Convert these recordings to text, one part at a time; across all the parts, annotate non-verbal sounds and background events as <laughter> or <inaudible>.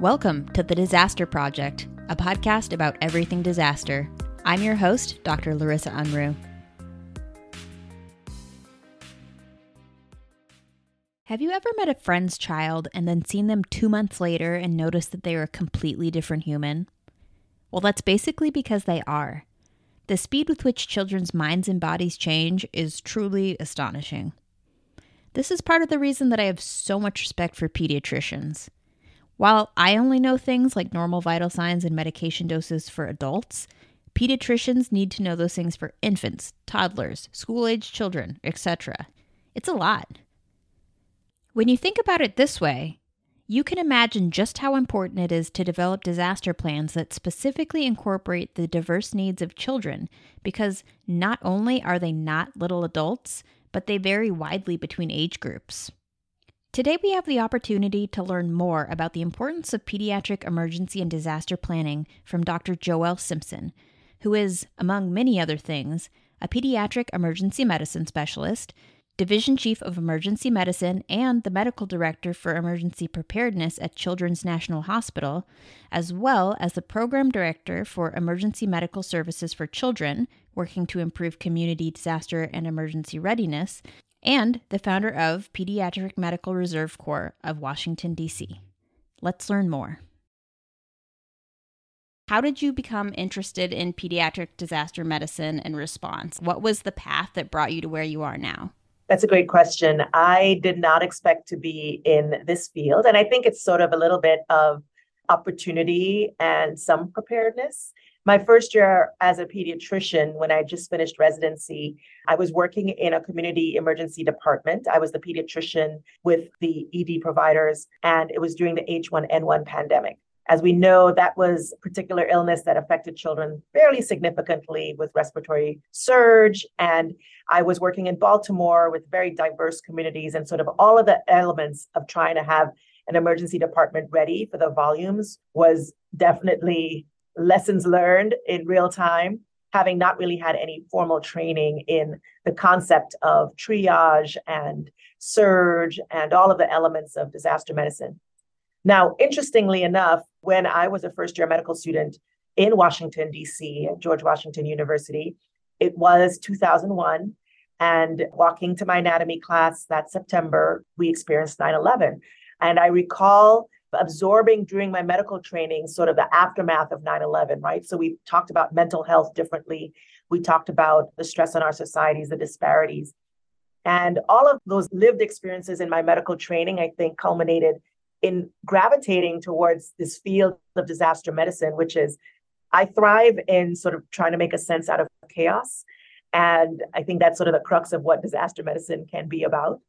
Welcome to The Disaster Project, a podcast about everything disaster. I'm your host, Dr. Larissa Unruh. Have you ever met a friend's child and then seen them two months later and noticed that they are a completely different human? Well, that's basically because they are. The speed with which children's minds and bodies change is truly astonishing. This is part of the reason that I have so much respect for pediatricians. While I only know things like normal vital signs and medication doses for adults, pediatricians need to know those things for infants, toddlers, school age children, etc. It's a lot. When you think about it this way, you can imagine just how important it is to develop disaster plans that specifically incorporate the diverse needs of children because not only are they not little adults, but they vary widely between age groups. Today, we have the opportunity to learn more about the importance of pediatric emergency and disaster planning from Dr. Joelle Simpson, who is, among many other things, a pediatric emergency medicine specialist, division chief of emergency medicine, and the medical director for emergency preparedness at Children's National Hospital, as well as the program director for emergency medical services for children, working to improve community disaster and emergency readiness, and the founder of Pediatric Medical Reserve Corps of Washington, D.C. Let's learn more. How did you become interested in pediatric disaster medicine and response? What was the path that brought you to where you are now? That's a great question. I did not expect to be in this field. And I think it's sort of a little bit of opportunity and some preparedness. My first year as a pediatrician, when I just finished residency, I was working in a community emergency department. I was the pediatrician with the ED providers, and it was during the H1N1 pandemic. As we know, that was a particular illness that affected children fairly significantly with respiratory surge. And I was working in Baltimore with very diverse communities and sort of all of the elements of trying to have an emergency department ready for the volumes was definitely lessons learned in real time, having not really had any formal training in the concept of triage and surge and all of the elements of disaster medicine. Now, interestingly enough, when I was a first year medical student in Washington, D.C., at George Washington University, it was 2001. And walking to my anatomy class that September, we experienced 9 11. And I recall absorbing during my medical training sort of the aftermath of 9-11 right? So we talked about mental health differently. We talked about the stress on our societies the disparities. And all of those lived experiences in my medical training i think culminated in gravitating towards this field of disaster medicine which is i thrive in sort of trying to make a sense out of chaos. And i think that's sort of the crux of what disaster medicine can be about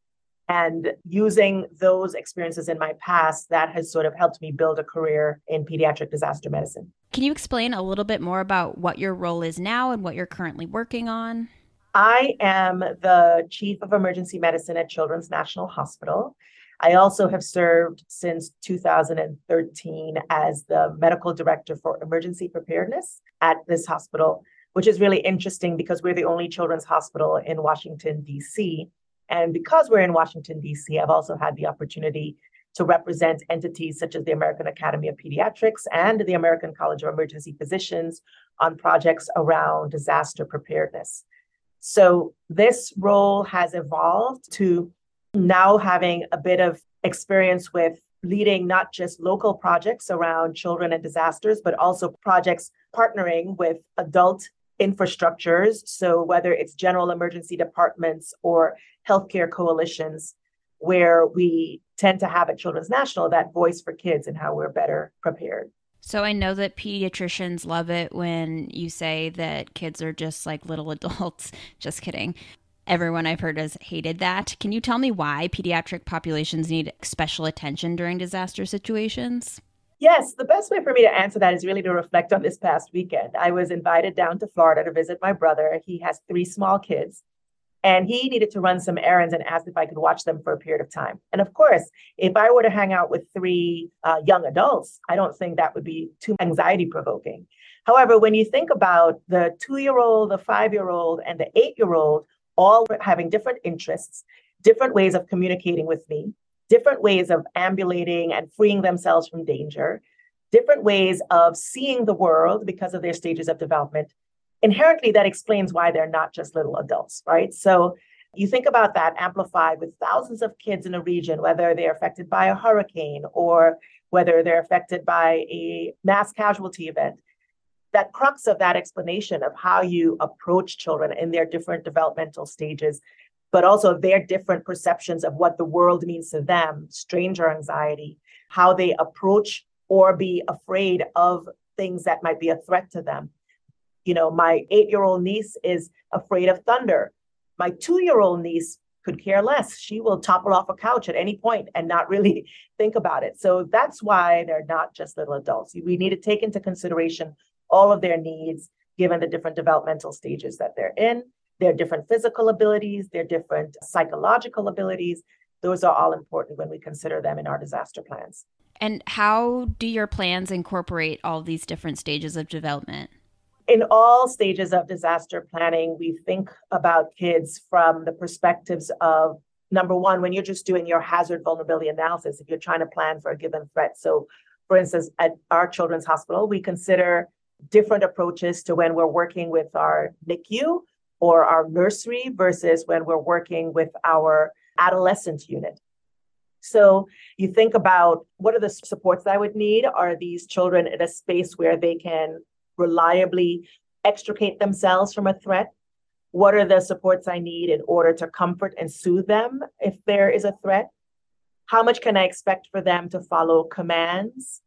and using those experiences in my past, that has sort of helped me build a career in pediatric disaster medicine. Can you explain a little bit more about what your role is now and what you're currently working on? I am the chief of emergency medicine at Children's National Hospital. I also have served since 2013 as the medical director for emergency preparedness at this hospital, which is really interesting because we're the only children's hospital in Washington, D.C. And because we're in Washington, D.C., I've also had the opportunity to represent entities such as the American Academy of Pediatrics and the American College of Emergency Physicians on projects around disaster preparedness. So this role has evolved to now having a bit of experience with leading not just local projects around children and disasters, but also projects partnering with adult infrastructures. So, whether it's general emergency departments or healthcare coalitions, where we tend to have at Children's National that voice for kids and how we're better prepared. So, I know that pediatricians love it when you say that kids are just like little <laughs> adults. just kidding. Everyone I've heard has hated that. Can you tell me why pediatric populations need special attention during disaster situations? Yes, the best way for me to answer that is really to reflect on this past weekend. I was invited down to Florida to visit my brother. He has three small kids, and he needed to run some errands and asked if I could watch them for a period of time. And of course, if I were to hang out with three uh, young adults, I don't think that would be too anxiety provoking. However, when you think about the two year old, the five year old, and the eight year old all having different interests, different ways of communicating with me, different ways of ambulating and freeing themselves from danger, different ways of seeing the world because of their stages of development. Inherently, that explains why they're not just little adults, right? So you think about that amplified with thousands of kids in a region, whether they're affected by a hurricane or whether they're affected by a mass casualty event. That crux of that explanation of how you approach children in their different developmental stages, but also their different perceptions of what the world means to them, stranger anxiety, how they approach or be afraid of things that might be a threat to them. You know, my eight year old niece is afraid of thunder my two year old niece could care less. She will topple off a couch at any point and not really <laughs> think about it. So that's why they're not just little adults. We need to take into consideration all of their needs given the different developmental stages that they're in, their different physical abilities, their different psychological abilities. Those are all important when we consider them in our disaster plans. And how do your plans incorporate all these different stages of development? in all stages of disaster planning, we think about kids from the perspectives of number one, when you're just doing your hazard vulnerability analysis, if you're trying to plan for a given threat. So, for instance, at our children's hospital, we consider different approaches to when we're working with our NICU or our nursery versus when we're working with our adolescent unit. So you think about what are the supports I would need? Are these children in a space where they can reliably extricate themselves from a threat? What are the supports I need in order to comfort and soothe them if there is a threat? How much can I expect for them to follow commands?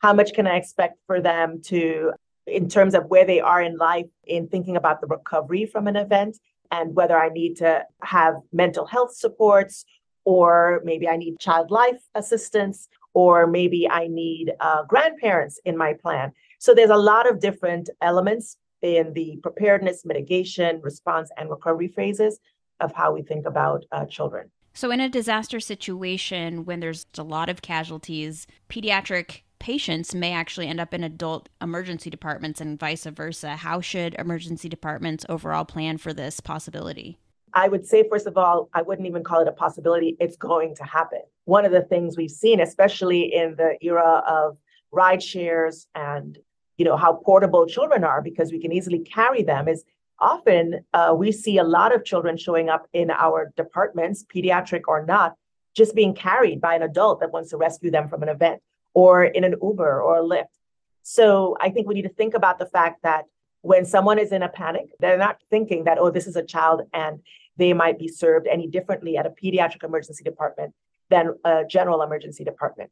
How much can I expect for them to, in terms of where they are in life, in thinking about the recovery from an event and whether I need to have mental health supports or maybe I need child life assistance or maybe I need uh, grandparents in my plan. So there's a lot of different elements in the preparedness, mitigation, response, and recovery phases of how we think about uh, children. So, in a disaster situation, when there's a lot of casualties, pediatric patients may actually end up in adult emergency departments and vice versa. How should emergency departments overall plan for this possibility? I would say, first of all, I wouldn't even call it a possibility. It's going to happen. One of the things we've seen, especially in the era of ride shares and you know how portable children are because we can easily carry them is often uh, we see a lot of children showing up in our departments pediatric or not just being carried by an adult that wants to rescue them from an event or in an uber or a lyft so i think we need to think about the fact that when someone is in a panic they're not thinking that oh this is a child and they might be served any differently at a pediatric emergency department than a general emergency department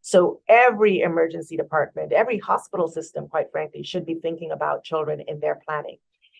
so every emergency department, every hospital system, quite frankly, should be thinking about children in their planning.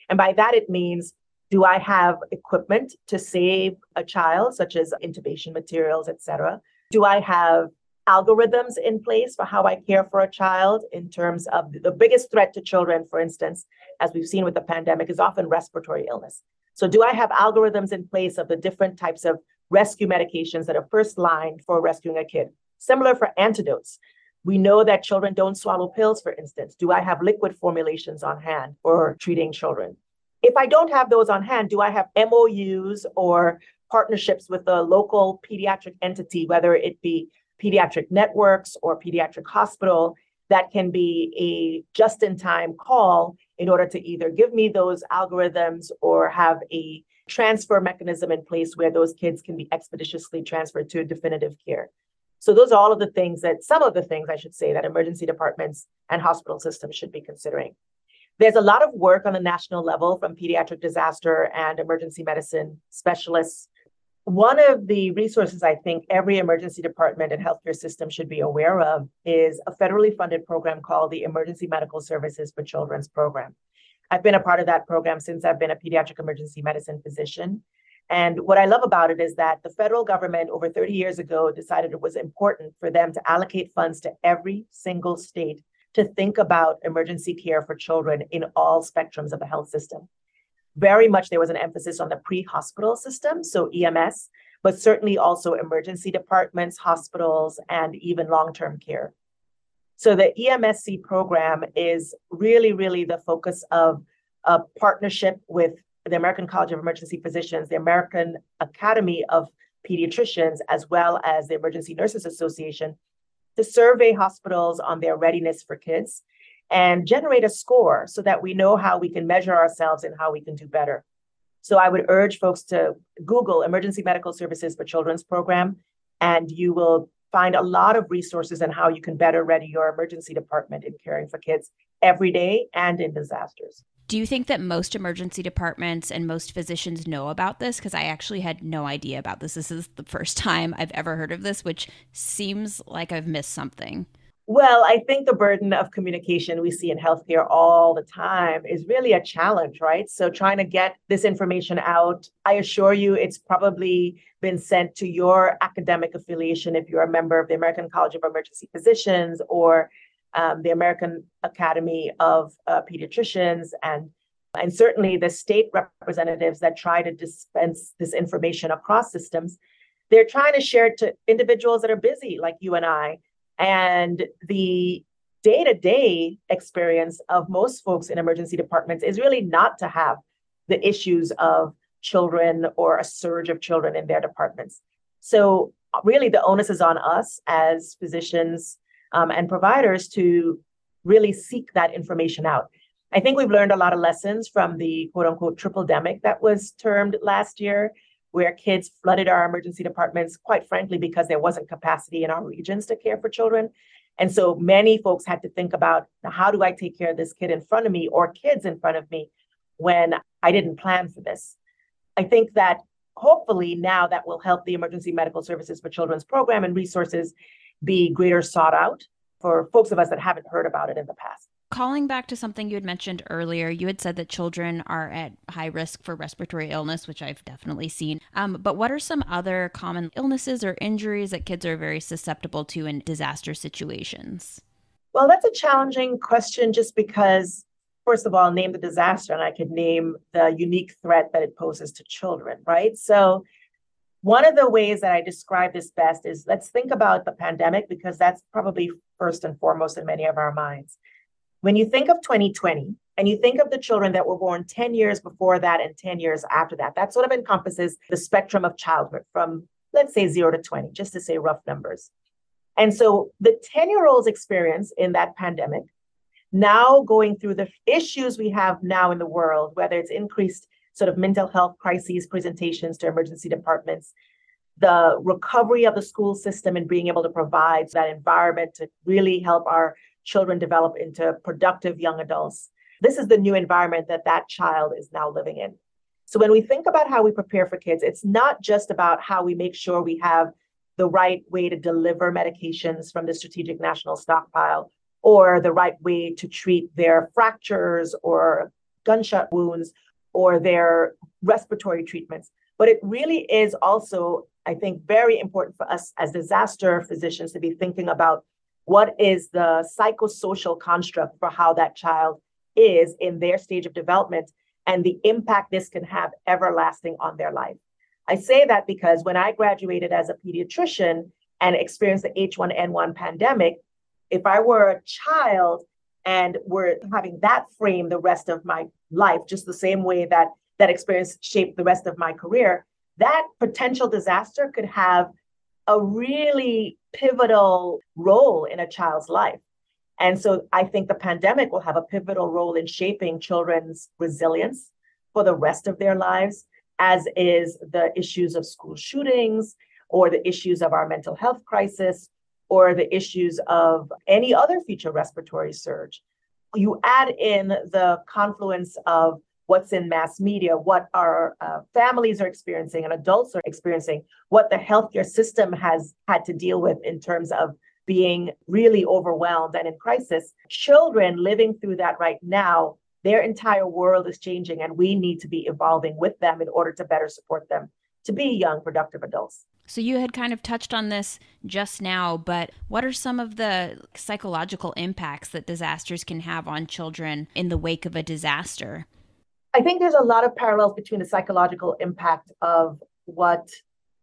And by that, it means do I have equipment to save a child, such as intubation materials, et cetera? Do I have algorithms in place for how I care for a child in terms of the biggest threat to children, for instance, as we've seen with the pandemic, is often respiratory illness. So, do I have algorithms in place of the different types of rescue medications that are first line for rescuing a kid? Similar for antidotes. We know that children don't swallow pills, for instance. Do I have liquid formulations on hand for treating children? If I don't have those on hand, do I have MOUs or partnerships with a local pediatric entity, whether it be pediatric networks or pediatric hospital, that can be a just in time call in order to either give me those algorithms or have a transfer mechanism in place where those kids can be expeditiously transferred to definitive care. So those are all of the things that some of the things I should say that emergency departments and hospital systems should be considering. There's a lot of work on the national level from pediatric disaster and emergency medicine specialists. One of the resources I think every emergency department and healthcare system should be aware of is a federally funded program called the Emergency Medical Services for Children's Program. I've been a part of that program since I've been a pediatric emergency medicine physician. And what I love about it is that the federal government over 30 years ago decided it was important for them to allocate funds to every single state to think about emergency care for children in all spectrums of the health system. Very much there was an emphasis on the pre hospital system, so EMS, but certainly also emergency departments, hospitals, and even long term care. So the EMSC program is really, really the focus of a partnership with the American College of Emergency Physicians, the American Academy of pediatricians as well as the Emergency Nurses Association to survey hospitals on their readiness for kids and generate a score so that we know how we can measure ourselves and how we can do better. So I would urge folks to Google Emergency Medical Services for Children's program, and you will find a lot of resources on how you can better ready your emergency department in caring for kids every day and in disasters. Do you think that most emergency departments and most physicians know about this? Because I actually had no idea about this. This is the first <laughs> time I've ever heard of this, which seems like I've missed something. Well, I think the burden of communication we see in healthcare all the time is really a challenge, right? So, trying to get this information out, I assure you, it's probably been sent to your academic affiliation if you're a member of the American College of Emergency Physicians or um, the American Academy of uh, Pediatricians, and and certainly the state representatives that try to dispense this information across systems. They're trying to share it to individuals that are busy, like you and I and the day to day experience of most folks in emergency departments is really not to have the issues of children or a surge of children in their departments. So, really, the onus is on us as physicians um, and providers to really seek that information out. I think we've learned a lot of lessons from the quote unquote triple demic that was termed last year where kids flooded our emergency departments, quite frankly, because there wasn't capacity in our regions to care for children. And so many folks had to think about how do I take care of this kid in front of me or kids in front of me when I didn't plan for this. I think that hopefully now that will help the Emergency Medical Services for Children's program and resources be greater sought out for folks of us that haven't heard about it in the past. Calling back to something you had mentioned earlier, you had said that children are at high risk for respiratory illness, which I've definitely seen. Um, but what are some other common illnesses or injuries that kids are very susceptible to in disaster situations? Well, that's a challenging question just because, first of all, name the disaster, and I could name the unique threat that it poses to children, right? So, one of the ways that I describe this best is let's think about the pandemic because that's probably first and foremost in many of our minds. When you think of 2020 and you think of the children that were born 10 years before that and 10 years after that, that sort of encompasses the spectrum of childhood from, let's say, zero to 20, just to say rough numbers. And so the 10 year olds experience in that pandemic, now going through the issues we have now in the world, whether it's increased sort of mental health crises presentations to emergency departments, the recovery of the school system and being able to provide that environment to really help our children develop into productive young adults. This is the new environment that that child is now living in. So when we think about how we prepare for kids, it's not just about how we make sure we have the right way to deliver medications from the strategic national stockpile or the right way to treat their fractures or gunshot wounds or their respiratory treatments. But it really is also, I think, very important for us as disaster physicians to be thinking about what is the psychosocial construct for how that child is in their stage of development and the impact this can have everlasting on their life. I say that because when I graduated as a pediatrician and experienced the H1N1 pandemic, if I were a child and were having that frame the rest of my life, just the same way that that experience shaped the rest of my career, that potential disaster could have a really pivotal role in a child's life. And so I think the pandemic will have a pivotal role in shaping children's resilience for the rest of their lives, as is the issues of school shootings or the issues of our mental health crisis or the issues of any other future respiratory surge. You add in the confluence of what's in mass media, what our uh, families are experiencing and adults are experiencing, what the healthcare system has had to deal with in terms of being really overwhelmed and in crisis. Children living through that right now, their entire world is changing, and we need to be evolving with them in order to better support them to be young, productive adults. So, you had kind of touched on this just now, but what are some of the psychological impacts that disasters can have on children in the wake of a disaster? I think there's a lot of parallels between the psychological impact of what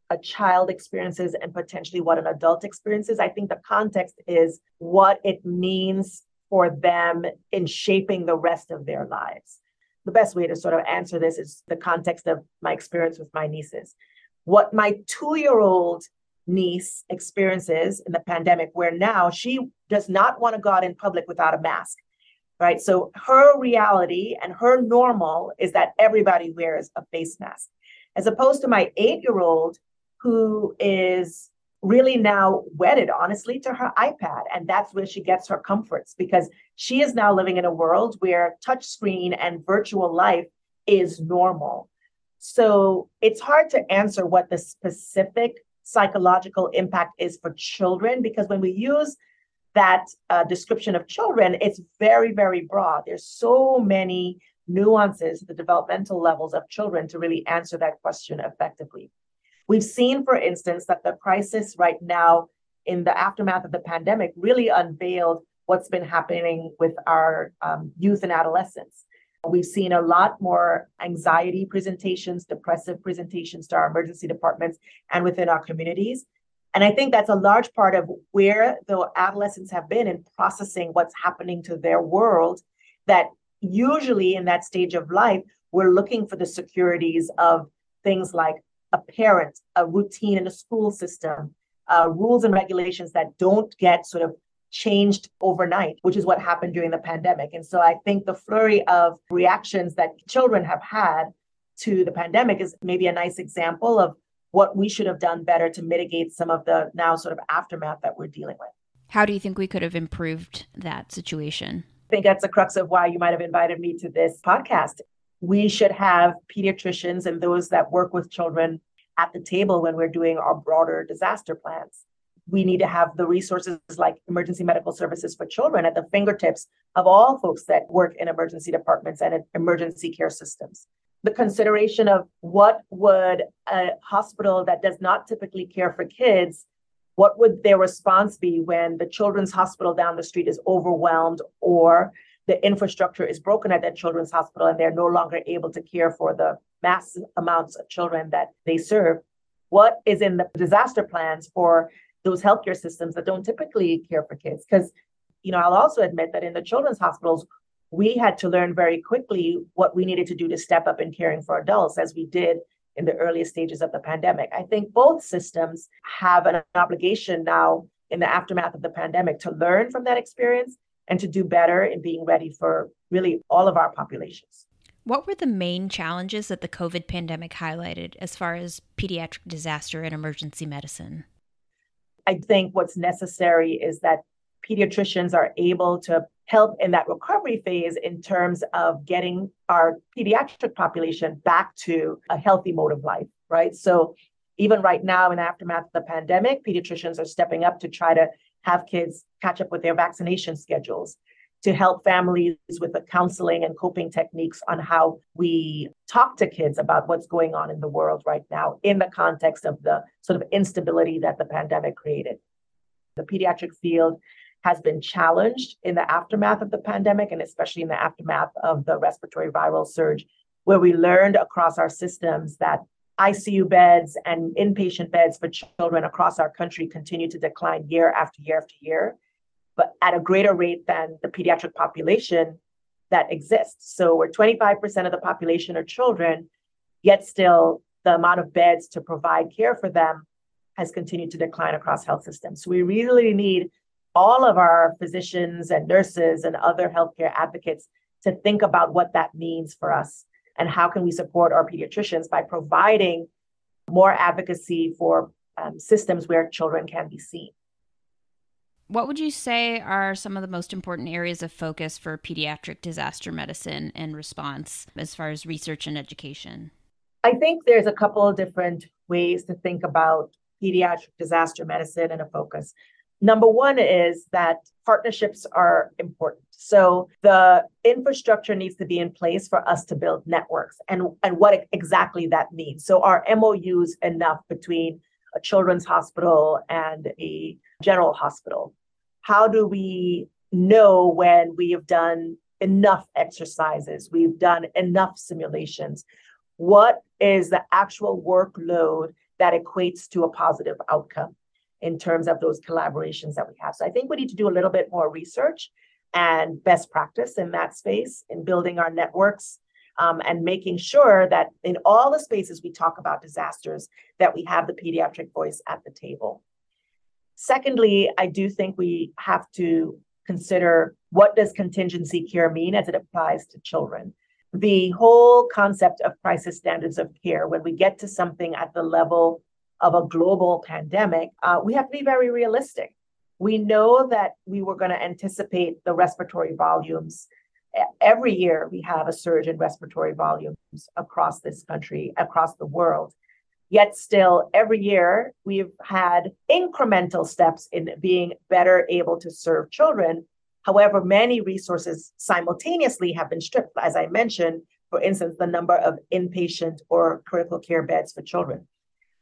a child experiences and potentially what an adult experiences. I think the context is what it means for them in shaping the rest of their lives. The best way to sort of answer this is the context of my experience with my nieces. what my two year old niece experiences in the pandemic, where now she does not want to go out in public without a mask. Right. So her reality and her normal is that everybody wears a face mask, as opposed to my eight year old who is really now wedded, honestly, to her iPad. And that's where she gets her comforts because she is now living in a world where touchscreen and virtual life is normal. So it's hard to answer what the specific psychological impact is for children because when we use that uh, description of children, it's very, very broad. There's so many nuances, the developmental levels of children to really answer that question effectively. We've seen, for instance, that the crisis right now in the aftermath of the pandemic really unveiled what's been happening with our um, youth and adolescents. We've seen a lot more anxiety presentations, depressive presentations to our emergency departments and within our communities. And I think that's a large part of where the adolescents have been in processing what's happening to their world. That usually in that stage of life, we're looking for the securities of things like a parent, a routine in a school system, uh, rules and regulations that don't get sort of changed overnight, which is what happened during the pandemic. And so I think the flurry of reactions that children have had to the pandemic is maybe a nice example of what we should have done better to mitigate some of the now sort of aftermath that we're dealing with. How do you think we could have improved that situation? I think that's the crux of why you might have invited me to this podcast we should have pediatricians and those that work with children at the table when we're doing our broader disaster plans. We need to have the resources like emergency medical services for children at the fingertips of all folks that work in emergency departments and emergency care systems. The consideration of what would a hospital that does not typically care for kids, what would their response be when the children's hospital down the street is overwhelmed or the infrastructure is broken at that children's hospital and they're no longer able to care for the massive amounts of children that they serve. What is in the disaster plans for those healthcare systems that don't typically care for kids? Because, you know, I'll also admit that in the children's hospitals, we had to learn very quickly what we needed to do to step up in caring for adults, as we did in the earliest stages of the pandemic. I think both systems have an obligation now in the aftermath of the pandemic to learn from that experience and to do better in being ready for really all of our populations. What were the main challenges that the COVID pandemic highlighted as far as pediatric disaster and emergency medicine? I think what's necessary is that pediatricians are able to help in that recovery phase in terms of getting our pediatric population back to a healthy mode of life, right? So, even right now, in the aftermath of the pandemic, pediatricians are stepping up to try to have kids catch up with their vaccination schedules, to help families with the counseling and coping techniques on how we talk to kids about what's going on in the world right now in the context of the sort of instability that the pandemic created. The pediatric field has been challenged in the aftermath of the pandemic and especially in the aftermath of the respiratory viral surge, where we learned across our systems that ICU beds and inpatient beds for children across our country continue to decline year after year after year, but at a greater rate than the pediatric population that exists. So we're 25% of the population are children, yet still the amount of beds to provide care for them has continued to decline across health systems. So we really need all of our physicians and nurses and other healthcare advocates to think about what that means for us and how can we support our pediatricians by providing more advocacy for um, systems where children can be seen. What would you say are some of the most important areas of focus for pediatric disaster medicine and response as far as research and education? I think there's a couple of different ways to think about pediatric disaster medicine and a focus. Number one is that partnerships are important. So the infrastructure needs to be in place for us to build networks and, and what exactly that means. So are MOUs enough between a children's hospital and a general hospital. How do we know when we have done enough exercises, we've done enough simulations? What is the actual workload that equates to a positive outcome? In terms of those collaborations that we have. So I think we need to do a little bit more research and best practice in that space in building our networks um, and making sure that in all the spaces we talk about disasters, that we have the pediatric voice at the table. Secondly, I do think we have to consider what does contingency care mean as it applies to children. The whole concept of crisis standards of care, when we get to something at the level of a global pandemic, uh, we have to be very realistic. We know that we were going to anticipate the respiratory volumes. Every year, we have a surge in respiratory volumes across this country, across the world. Yet, still, every year, we've had incremental steps in being better able to serve children. However, many resources simultaneously have been stripped, as I mentioned, for instance, the number of inpatient or critical care beds for children.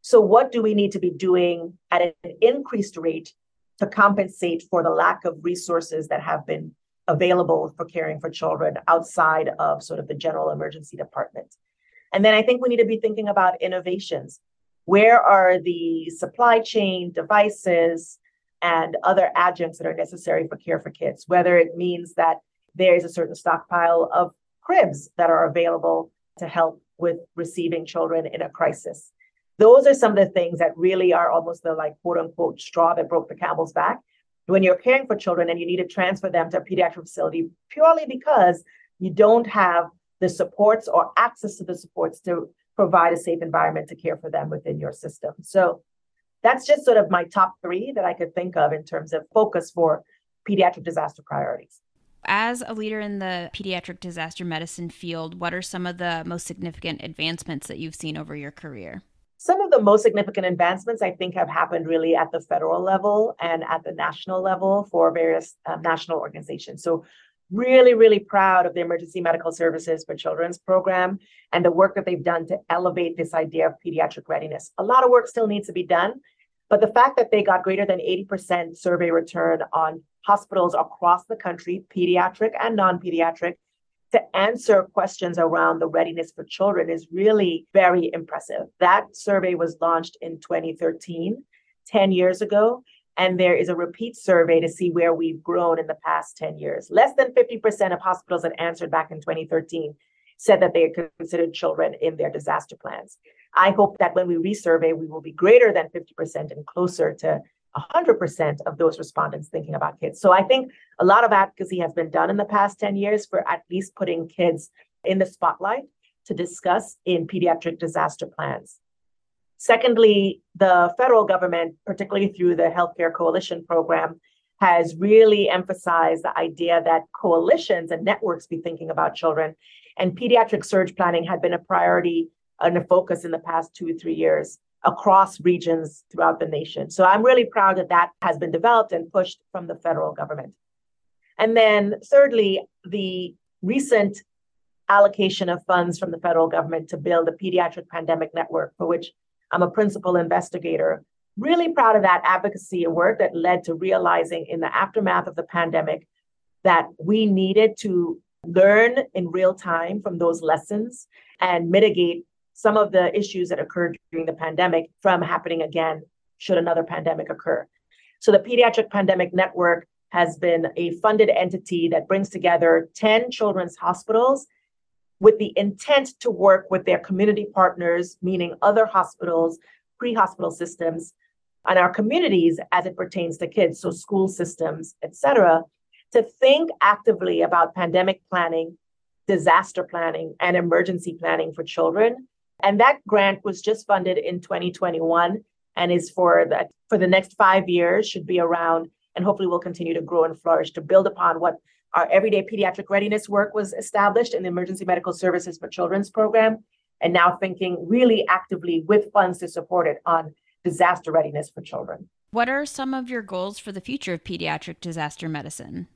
So, what do we need to be doing at an increased rate to compensate for the lack of resources that have been available for caring for children outside of sort of the general emergency department? And then I think we need to be thinking about innovations. Where are the supply chain devices and other adjuncts that are necessary for care for kids? Whether it means that there is a certain stockpile of cribs that are available to help with receiving children in a crisis those are some of the things that really are almost the like quote unquote straw that broke the camel's back when you're caring for children and you need to transfer them to a pediatric facility purely because you don't have the supports or access to the supports to provide a safe environment to care for them within your system. So that's just sort of my top three that I could think of in terms of focus for pediatric disaster priorities. As a leader in the pediatric disaster medicine field, what are some of the most significant advancements that you've seen over your career? Some of the most significant advancements, I think, have happened really at the federal level and at the national level for various um, national organizations. So, really, really proud of the Emergency Medical Services for Children's program and the work that they've done to elevate this idea of pediatric readiness. A lot of work still needs to be done, but the fact that they got greater than 80% survey return on hospitals across the country, pediatric and non pediatric, to answer questions around the readiness for children is really very impressive. That survey was launched in 2013, 10 years ago. And there is a repeat survey to see where we've grown in the past 10 years. Less than 50% of hospitals that answered back in 2013 said that they had considered children in their disaster plans. I hope that when we resurvey, we will be greater than 50% and closer to 100% of those respondents thinking about kids. So I think a lot of advocacy has been done in the past 10 years for at least putting kids in the spotlight to discuss in pediatric disaster plans. Secondly, the federal government, particularly through the Healthcare Coalition Program, has really emphasized the idea that coalitions and networks be thinking about children. And pediatric surge planning had been a priority and a focus in the past two or three years across regions throughout the nation. So I'm really proud that that has been developed and pushed from the federal government. And then, thirdly, the recent allocation of funds from the federal government to build a pediatric pandemic network, for which I'm a principal investigator. Really proud of that advocacy and work that led to realizing in the aftermath of the pandemic that we needed to learn in real time from those lessons and mitigate some of the issues that occurred during the pandemic from happening again should another pandemic occur. So the Pediatric Pandemic Network has been a funded entity that brings together 10 children's hospitals with the intent to work with their community partners, meaning other hospitals, pre hospital systems, and our communities as it pertains to kids, so school systems, et cetera, to think actively about pandemic planning, disaster planning, and emergency planning for children and that grant was just funded in 2021 and is for the, for the next five years, should be around, and hopefully will continue to grow and flourish to build upon what our everyday pediatric readiness work was established in the Emergency Medical Services for Children's program, and now thinking really actively with funds to support it on disaster readiness for children. What are some of your goals for the future of pediatric disaster medicine?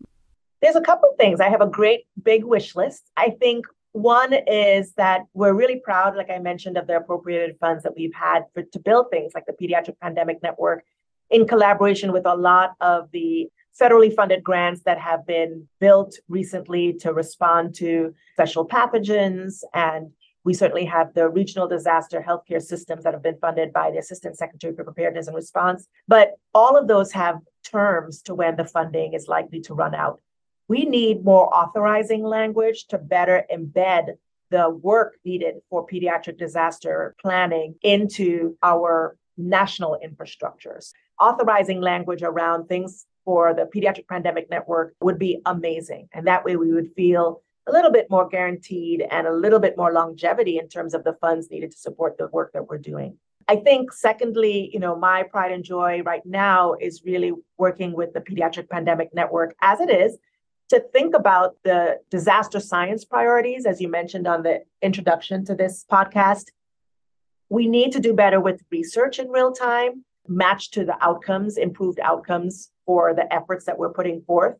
There's a couple things. I have a great big wish list. I think one is that we're really proud, like I mentioned, of the appropriated funds that we've had for, to build things like the Pediatric Pandemic Network in collaboration with a lot of the federally funded grants that have been built recently to respond to special pathogens. And we certainly have the regional disaster healthcare systems that have been funded by the Assistant Secretary for Preparedness and Response. But all of those have terms to when the funding is likely to run out. We need more authorizing language to better embed the work needed for pediatric disaster planning into our national infrastructures. Authorizing language around things for the Pediatric Pandemic Network would be amazing. And that way we would feel a little bit more guaranteed and a little bit more longevity in terms of the funds needed to support the work that we're doing. I think, secondly, you know, my pride and joy right now is really working with the Pediatric Pandemic Network as it is to think about the disaster science priorities, as you mentioned on the introduction to this podcast. We need to do better with research in real time, matched to the outcomes, improved outcomes for the efforts that we're putting forth.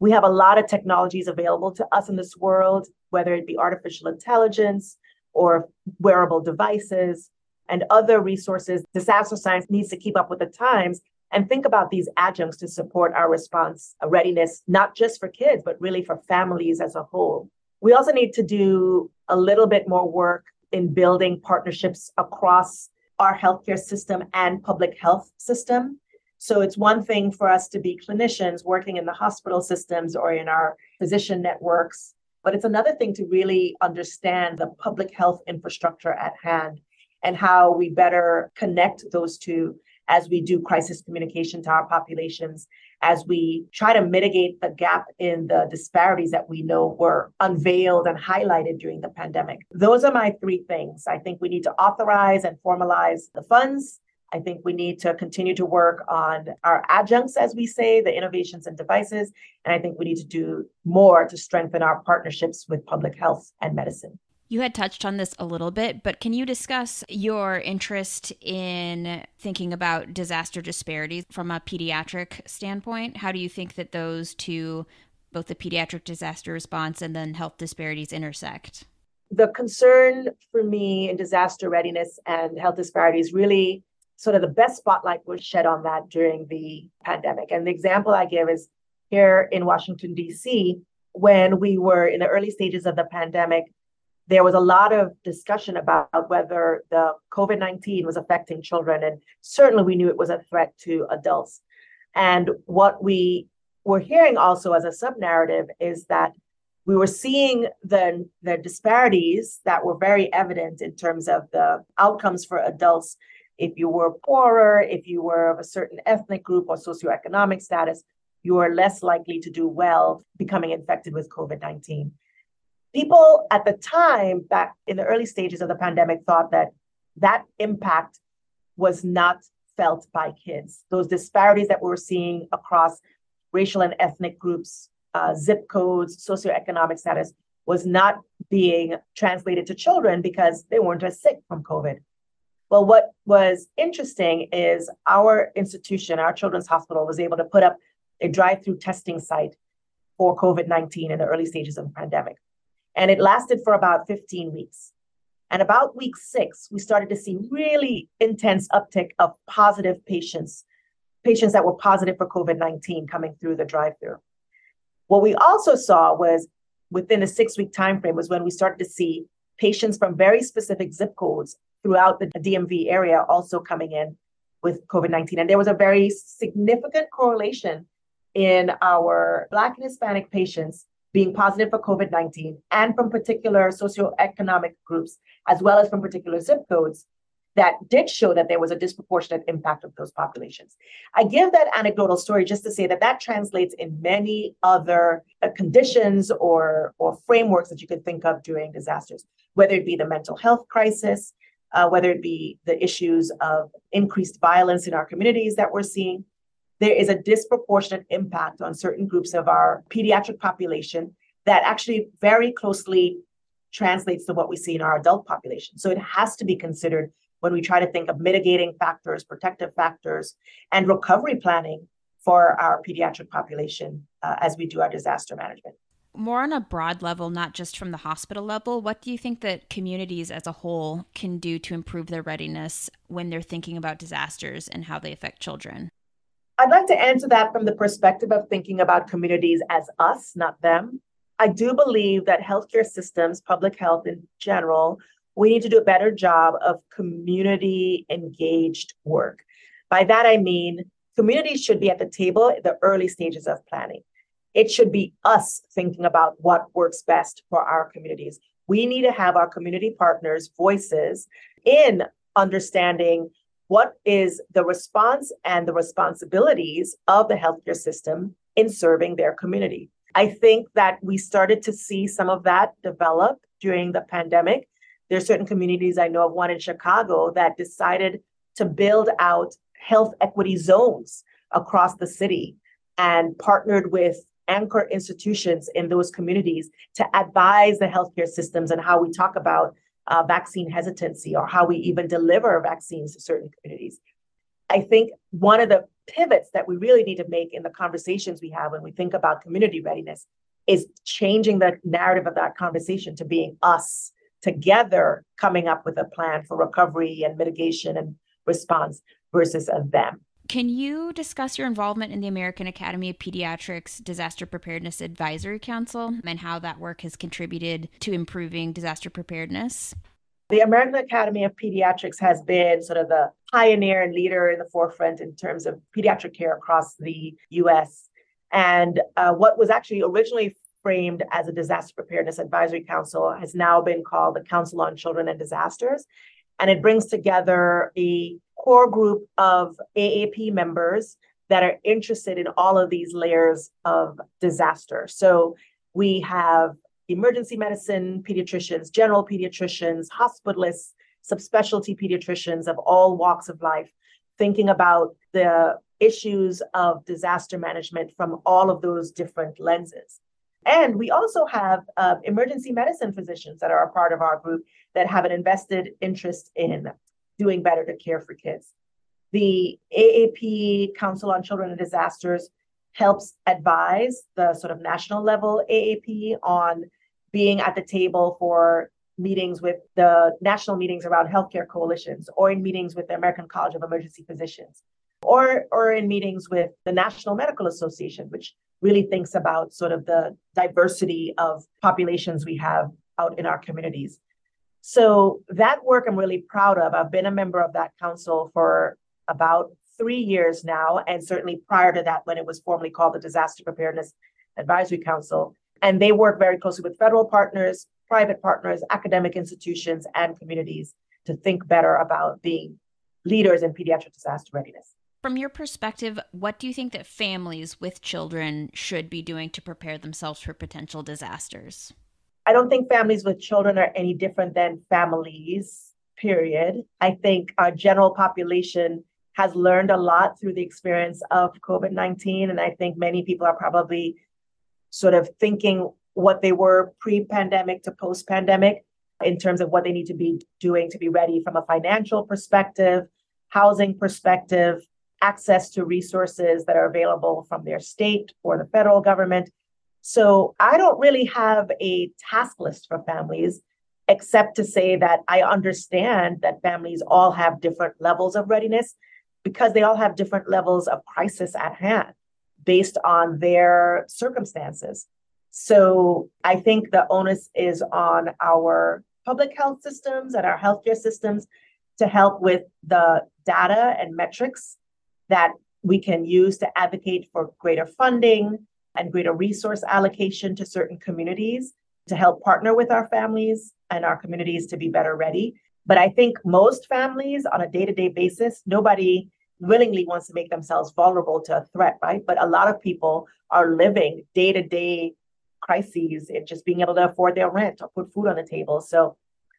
We have a lot of technologies available to us in this world, whether it be artificial intelligence or wearable devices and other resources. Disaster science needs to keep up with the times and think about these adjuncts to support our response uh, readiness, not just for kids, but really for families as a whole. We also need to do a little bit more work in building partnerships across our healthcare system and public health system. So it's one thing for us to be clinicians working in the hospital systems or in our physician networks, but it's another thing to really understand the public health infrastructure at hand and how we better connect those two as we do crisis communication to our populations, as we try to mitigate the gap in the disparities that we know were unveiled and highlighted during the pandemic. Those are my three things. I think we need to authorize and formalize the funds. I think we need to continue to work on our adjuncts, as we say, the innovations and devices. And I think we need to do more to strengthen our partnerships with public health and medicine. You had touched on this a little bit, but can you discuss your interest in thinking about disaster disparities from a pediatric standpoint? How do you think that those two, both the pediatric disaster response and then health disparities, intersect? The concern for me in disaster readiness and health disparities really sort of the best spotlight was shed on that during the pandemic. And the example I give is here in Washington, D.C., when we were in the early stages of the pandemic, there was a lot of discussion about whether the COVID 19 was affecting children. And certainly we knew it was a threat to adults. And what we were hearing also as a sub narrative is that we were seeing the, the disparities that were very evident in terms of the outcomes for adults. If you were poorer, if you were of a certain ethnic group or socioeconomic status, you are less likely to do well becoming infected with COVID 19 people at the time, back in the early stages of the pandemic, thought that that impact was not felt by kids. Those disparities that we were seeing across racial and ethnic groups, uh, zip codes, socioeconomic status was not being translated to children because they weren't as sick from COVID. Well, what was interesting is our institution, our children's hospital, was able to put up a drive through testing site for COVID 19 in the early stages of the pandemic. And it lasted for about 15 weeks. And about week six, we started to see really intense uptick of positive patients, patients that were positive for COVID 19 coming through the drive through. What we also saw was within a six week time frame was when we started to see patients from very specific zip codes throughout the DMV area also coming in with COVID 19. And there was a very significant correlation in our Black and Hispanic patients being positive for COVID 19 and from particular socioeconomic groups, as well as from particular zip codes that did show that there was a disproportionate impact of those populations. I give that anecdotal story just to say that that translates in many other uh, conditions or, or frameworks that you could think of during disasters, whether it be the mental health crisis, uh, whether it be the issues of increased violence in our communities that we're seeing, there is a disproportionate impact on certain groups of our pediatric population that actually very closely translates to what we see in our adult population. So it has to be considered when we try to think of mitigating factors, protective factors, and recovery planning for our pediatric population uh, as we do our disaster management. More on a broad level, not just from the hospital level, what do you think that communities as a whole can do to improve their readiness when they're thinking about disasters and how they affect children? I'd like to answer that from the perspective of thinking about communities as us, not them. I do believe that healthcare systems, public health in general, we need to do a better job of community engaged work. By that, I mean communities should be at the table at the early stages of planning. It should be us thinking about what works best for our communities. We need to have our community partners' voices in understanding what is the response and the responsibilities of the healthcare system in serving their community. I think that we started to see some of that develop during the pandemic. There are certain communities, I know of one in Chicago, that decided to build out health equity zones across the city and partnered with anchor institutions in those communities to advise the healthcare systems and how we talk about uh, vaccine hesitancy or how we even deliver vaccines to certain communities. I think one of the pivots that we really need to make in the conversations we have when we think about community readiness is changing the narrative of that conversation to being us together coming up with a plan for recovery and mitigation and response versus a them. Can you discuss your involvement in the American Academy of Pediatrics Disaster Preparedness Advisory Council and how that work has contributed to improving disaster preparedness? The American Academy of Pediatrics has been sort of the pioneer and leader in the forefront in terms of pediatric care across the US. And uh, what was actually originally framed as a disaster preparedness advisory council has now been called the Council on Children and Disasters. And it brings together a core group of AAP members that are interested in all of these layers of disaster. So we have emergency medicine pediatricians, general pediatricians, hospitalists, subspecialty pediatricians of all walks of life, thinking about the issues of disaster management from all of those different lenses. And we also have uh, emergency medicine physicians that are a part of our group that have an invested interest in doing better to care for kids. The AAP Council on Children and Disasters helps advise the sort of national level AAP on being at the table for meetings with the national meetings around healthcare coalitions or in meetings with the American College of Emergency Physicians or or in meetings with the National Medical Association which really thinks about sort of the diversity of populations we have out in our communities. So that work I'm really proud of. I've been a member of that council for about three years now, and certainly prior to that, when it was formerly called the Disaster Preparedness Advisory Council. And they work very closely with federal partners, private partners, academic institutions, and communities to think better about being leaders in pediatric disaster readiness. From your perspective, what do you think that families with children should be doing to prepare themselves for potential disasters? I don't think families with children are any different than families, period. I think our general population has learned a lot through the experience of COVID 19. And I think many people are probably sort of thinking what they were pre pandemic to post pandemic in terms of what they need to be doing to be ready from a financial perspective, housing perspective, access to resources that are available from their state or the federal government so I don't really have a task list for families, except to say that I understand that families all have different levels of readiness because they all have different levels of crisis at hand based on their circumstances. So I think the onus is on our public health systems and our healthcare systems to help with the data and metrics that we can use to advocate for greater funding, and greater resource allocation to certain communities to help partner with our families and our communities to be better ready. But I think most families on a day to day basis, nobody willingly wants to make themselves vulnerable to a threat, right? But a lot of people are living day to day crises and just being able to afford their rent or put food on the table. So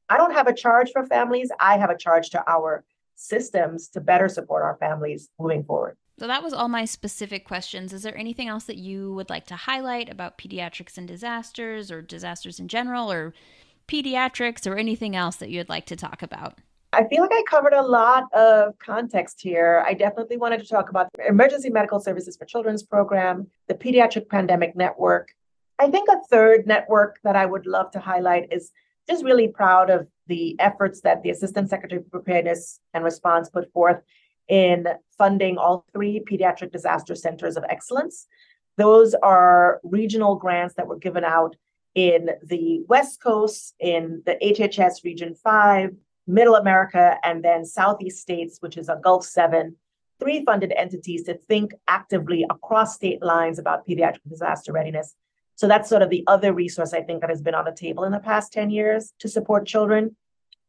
I don't have a charge for families. I have a charge to our systems to better support our families moving forward. So that was all my specific questions. Is there anything else that you would like to highlight about pediatrics and disasters or disasters in general or pediatrics or anything else that you'd like to talk about? I feel like I covered a lot of context here. I definitely wanted to talk about the Emergency Medical Services for Children's program, the Pediatric Pandemic Network. I think a third network that I would love to highlight is just really proud of the efforts that the Assistant Secretary for Preparedness and Response put forth in funding all three pediatric disaster centers of excellence. Those are regional grants that were given out in the West Coast, in the HHS Region 5, Middle America, and then Southeast states, which is a Gulf 7, three funded entities to think actively across state lines about pediatric disaster readiness. So that's sort of the other resource I think that has been on the table in the past 10 years to support children.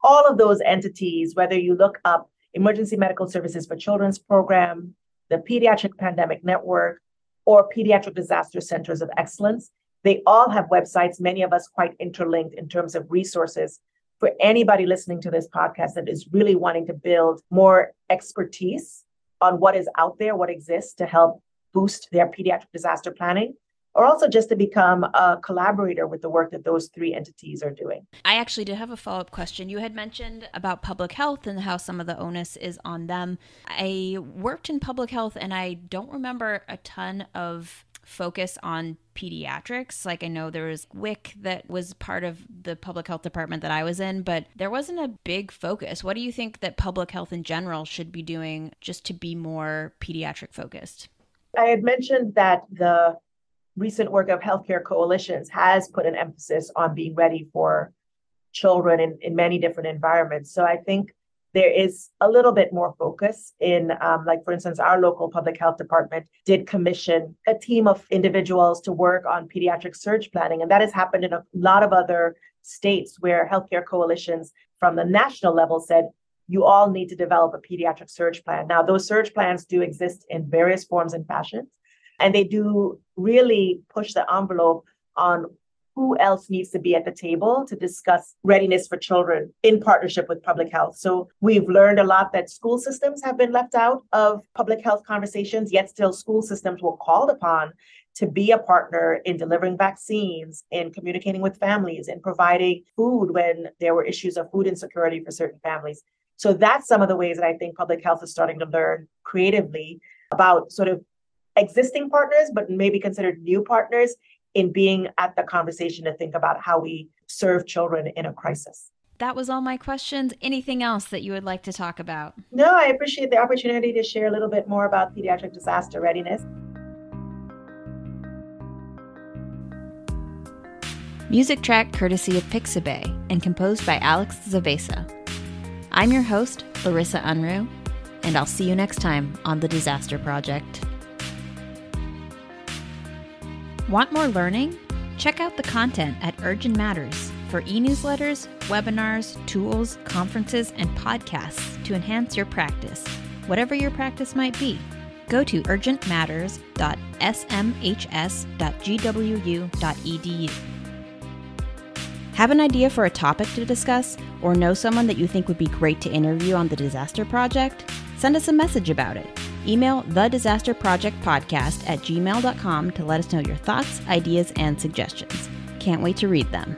All of those entities, whether you look up Emergency Medical Services for Children's Program, the Pediatric Pandemic Network, or Pediatric Disaster Centers of Excellence, they all have websites, many of us quite interlinked in terms of resources. For anybody listening to this podcast that is really wanting to build more expertise on what is out there, what exists to help boost their pediatric disaster planning or also just to become a collaborator with the work that those three entities are doing. I actually did have a follow up question. You had mentioned about public health and how some of the onus is on them. I worked in public health and I don't remember a ton of focus on pediatrics. Like I know there was WIC that was part of the public health department that I was in, but there wasn't a big focus. What do you think that public health in general should be doing just to be more pediatric focused? I had mentioned that the recent work of healthcare coalitions has put an emphasis on being ready for children in, in many different environments. So I think there is a little bit more focus in, um, like, for instance, our local public health department did commission a team of individuals to work on pediatric surge planning. And that has happened in a lot of other states where healthcare coalitions from the national level said, you all need to develop a pediatric surge plan. Now, those surge plans do exist in various forms and fashions, and they do really push the envelope on who else needs to be at the table to discuss readiness for children in partnership with public health. So we've learned a lot that school systems have been left out of public health conversations, yet still school systems were called upon to be a partner in delivering vaccines, in communicating with families, in providing food when there were issues of food insecurity for certain families. So that's some of the ways that I think public health is starting to learn creatively about sort of existing partners, but maybe considered new partners in being at the conversation to think about how we serve children in a crisis. That was all my questions. Anything else that you would like to talk about? No, I appreciate the opportunity to share a little bit more about pediatric disaster readiness. Music track courtesy of Pixabay and composed by Alex Zavesa. I'm your host, Larissa Unruh, and I'll see you next time on The Disaster Project. Want more learning? Check out the content at Urgent Matters for e newsletters, webinars, tools, conferences, and podcasts to enhance your practice, whatever your practice might be. Go to urgentmatters.smhs.gwu.edu. Have an idea for a topic to discuss, or know someone that you think would be great to interview on the Disaster Project? Send us a message about it. Email the Disaster Project Podcast at gmail.com to let us know your thoughts, ideas, and suggestions. Can't wait to read them.